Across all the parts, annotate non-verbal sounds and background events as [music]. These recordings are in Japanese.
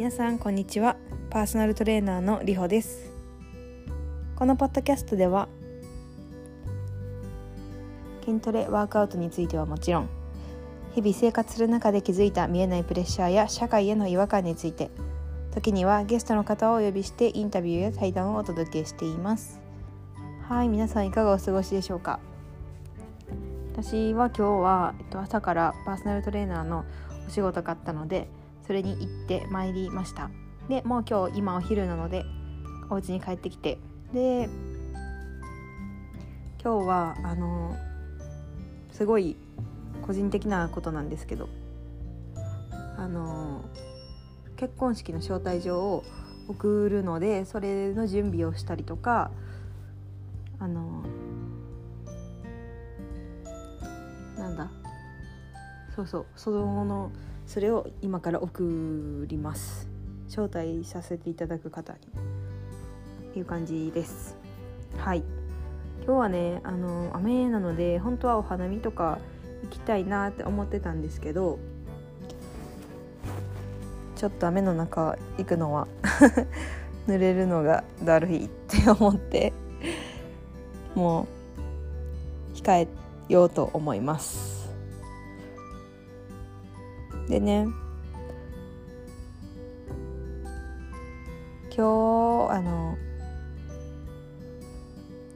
皆さんこんにちは。パーソナルトレーナーのりほです。このポッドキャストでは筋トレワークアウトについてはもちろん日々生活する中で気づいた見えないプレッシャーや社会への違和感について時にはゲストの方をお呼びしてインタビューや対談をお届けしています。はい皆さんいかがお過ごしでしょうか？私は今日は、えっと、朝からパーソナルトレーナーのお仕事があったのでそれに行ってまいりました。でもう今日今お昼なのでお家に帰ってきて。で今日はあのすごい個人的なことなんですけどあの結婚式の招待状を送るのでそれの準備をしたりとかあのなんだそうそうそのそれを今から送ります。招待させていただく方に。っていう感じです。はい。今日はねあの雨なので本当はお花見とか行きたいなって思ってたんですけどちょっと雨の中行くのは [laughs] 濡れるのがだるいって思ってもう控えようと思います。でね。今日あの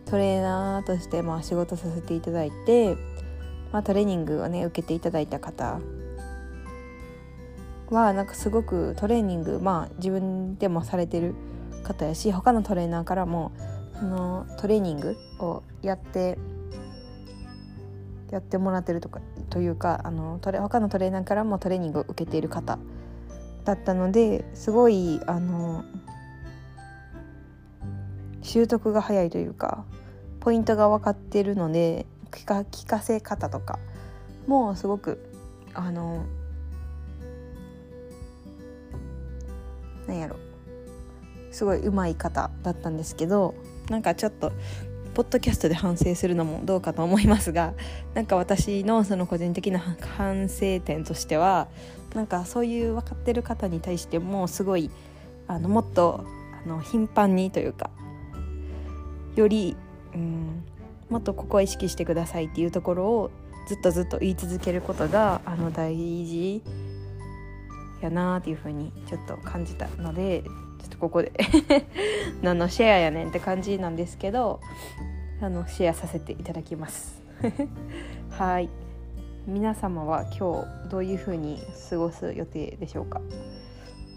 トレーナーとしてまあ仕事させていただいて、まあ、トレーニングをね受けていただいた方はなんかすごくトレーニングまあ自分でもされてる方やし他のトレーナーからもそのトレーニングをやってやってもらってるとかというかあのトレ他のトレーナーからもトレーニングを受けている方だったのですごいあの習得が早いというかポイントが分かっているので聞か聞かせ方とかもすごくあのなんやろ。すごい上手い方だったんですけどなんかちょっとポッドキャストで反省するのもどうかと思いますが [laughs] なんか私のその個人的な反省点としてはなんかそういう分かってる方に対してもすごいあのもっとあの頻繁にというかより、うん、もっとここを意識してくださいっていうところをずっとずっと言い続けることがあの大事やなっていうふうにちょっと感じたのでとここで。[laughs] 何のシェアやねんって感じなんですけどあのシェアさせていただきます。[laughs] はい。皆様は今日どういう風に過ごす予定でしょうか？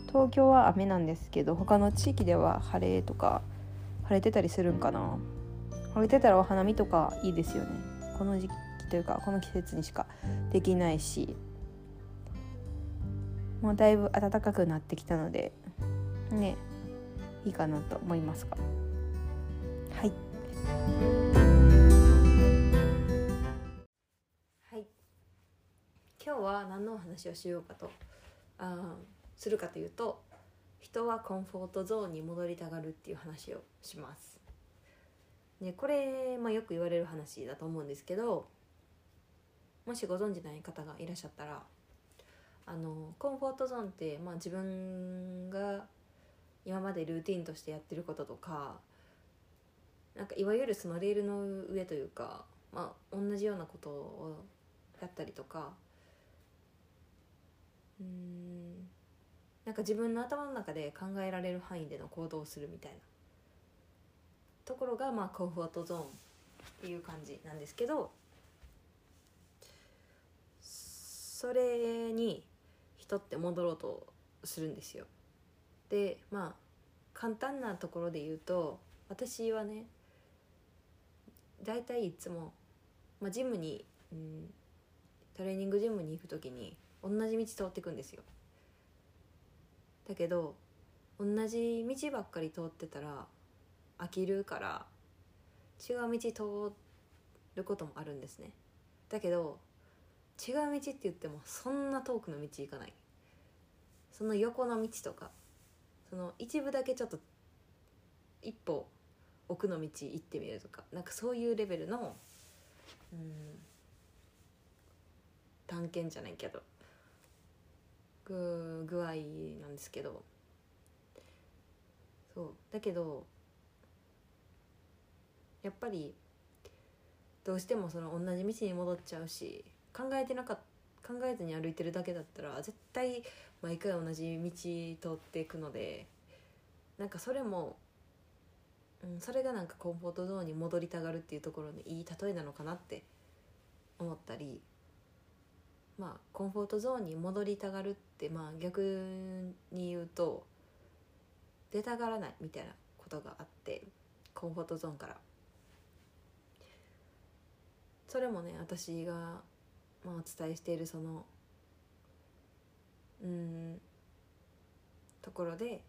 東京は雨なんですけど他の地域では晴れとか晴れてたりするんかな？晴れてたらお花見とかいいですよね。この時期というかこの季節にしかできないしもうだいぶ暖かくなってきたのでねいいかなと思いますが。はい。はい。今日は何のお話をしようかとあするかというと人はコンフォートゾーンに戻りたがるっていう話をします。ねこれ、まあ、よく言われる話だと思うんですけどもしご存じない方がいらっしゃったらあのコンフォートゾーンって、まあ、自分が今までルーティンとしてやってることとかなんかいわゆるそのレールの上というか、まあ、同じようなことをやったりとかうんなんか自分の頭の中で考えられる範囲での行動をするみたいなところがまあコンフォートゾーンっていう感じなんですけどそれに人って戻ろうとするんですよ。でまあ簡単なところで言うと私はね大体いつも、まあ、ジムに、うん、トレーニングジムに行く時に同じ道通っていくんですよ。だけど同じ道ばっかり通ってたら飽きるから違う道通ることもあるんですね。だけど違う道って言ってもそんな遠くの道行かない。その横の道とかその一部だけちょっと一歩奥の道行ってみるとかなんかそういうレベルのうん探検じゃないけど具合なんですけどそうだけどやっぱりどうしてもその同じ道に戻っちゃうし考えてなかった考えずに歩いてるだけだったら絶対毎回同じ道通っていくのでなんかそれも、うん、それがなんかコンフォートゾーンに戻りたがるっていうところのいい例えなのかなって思ったりまあコンフォートゾーンに戻りたがるってまあ逆に言うと出たがらないみたいなことがあってコンフォートゾーンから。それもね私が、まあ、お伝えしているそのうんところで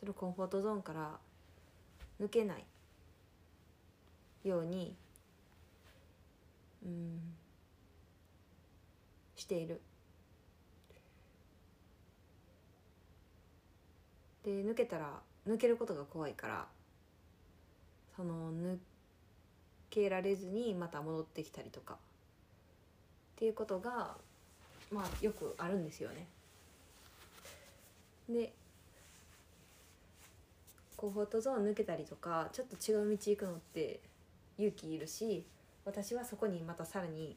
そのコンフォートゾーンから抜けないようにうんしている。で抜けたら抜けることが怖いからその抜けられずにまた戻ってきたりとかっていうことがまあよくあるんですよね。でコンフォトゾーン抜けたりとかちょっと違う道行くのって勇気いるし私はそこにまたさらに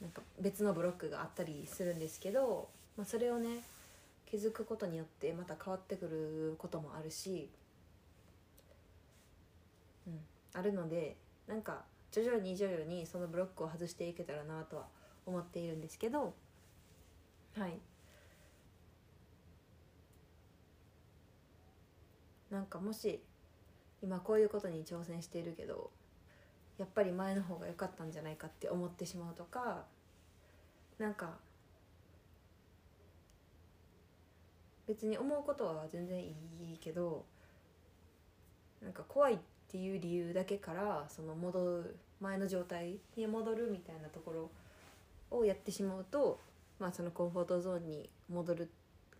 なんか別のブロックがあったりするんですけど、まあ、それをね気づくことによってまた変わってくることもあるし、うん、あるのでなんか徐々に徐々にそのブロックを外していけたらなとは思っているんですけどはい。なんかもし今こういうことに挑戦しているけどやっぱり前の方が良かったんじゃないかって思ってしまうとかなんか別に思うことは全然いいけどなんか怖いっっていう理由だけからその戻る前の状態に戻るみたいなところをやってしまうと、まあ、そのコンフォートゾーンに戻る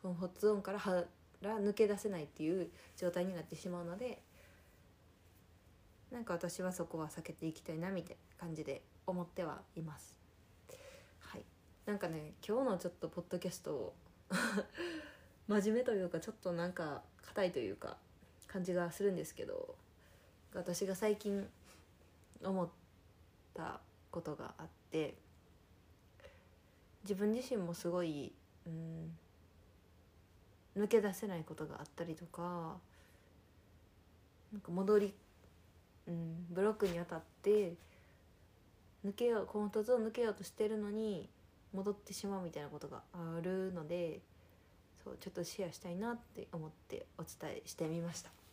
コンフォートゾーンからはら抜け出せないっていう状態になってしまうのでなんか私はそこは避けていきたいなみたいな感じで思ってはいます。はい、なんかね今日のちょっとポッドキャスト [laughs] 真面目というかちょっとなんか硬いというか感じがするんですけど私が最近思ったことがあって自分自身もすごい、うん、抜け出せないことがあったりとかなんか戻り、うん、ブロックに当たって抜けようコントゾーン抜けようとしてるのに戻ってしまうみたいなことがあるのでそうちょっとシェアしたいなって思ってお伝えしてみました。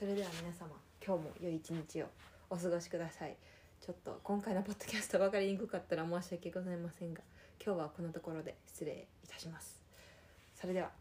それでは皆様今日も良い一日をお過ごしください。ちょっと今回のポッドキャスト分かりにくかったら申し訳ございませんが今日はこのところで失礼いたします。それでは。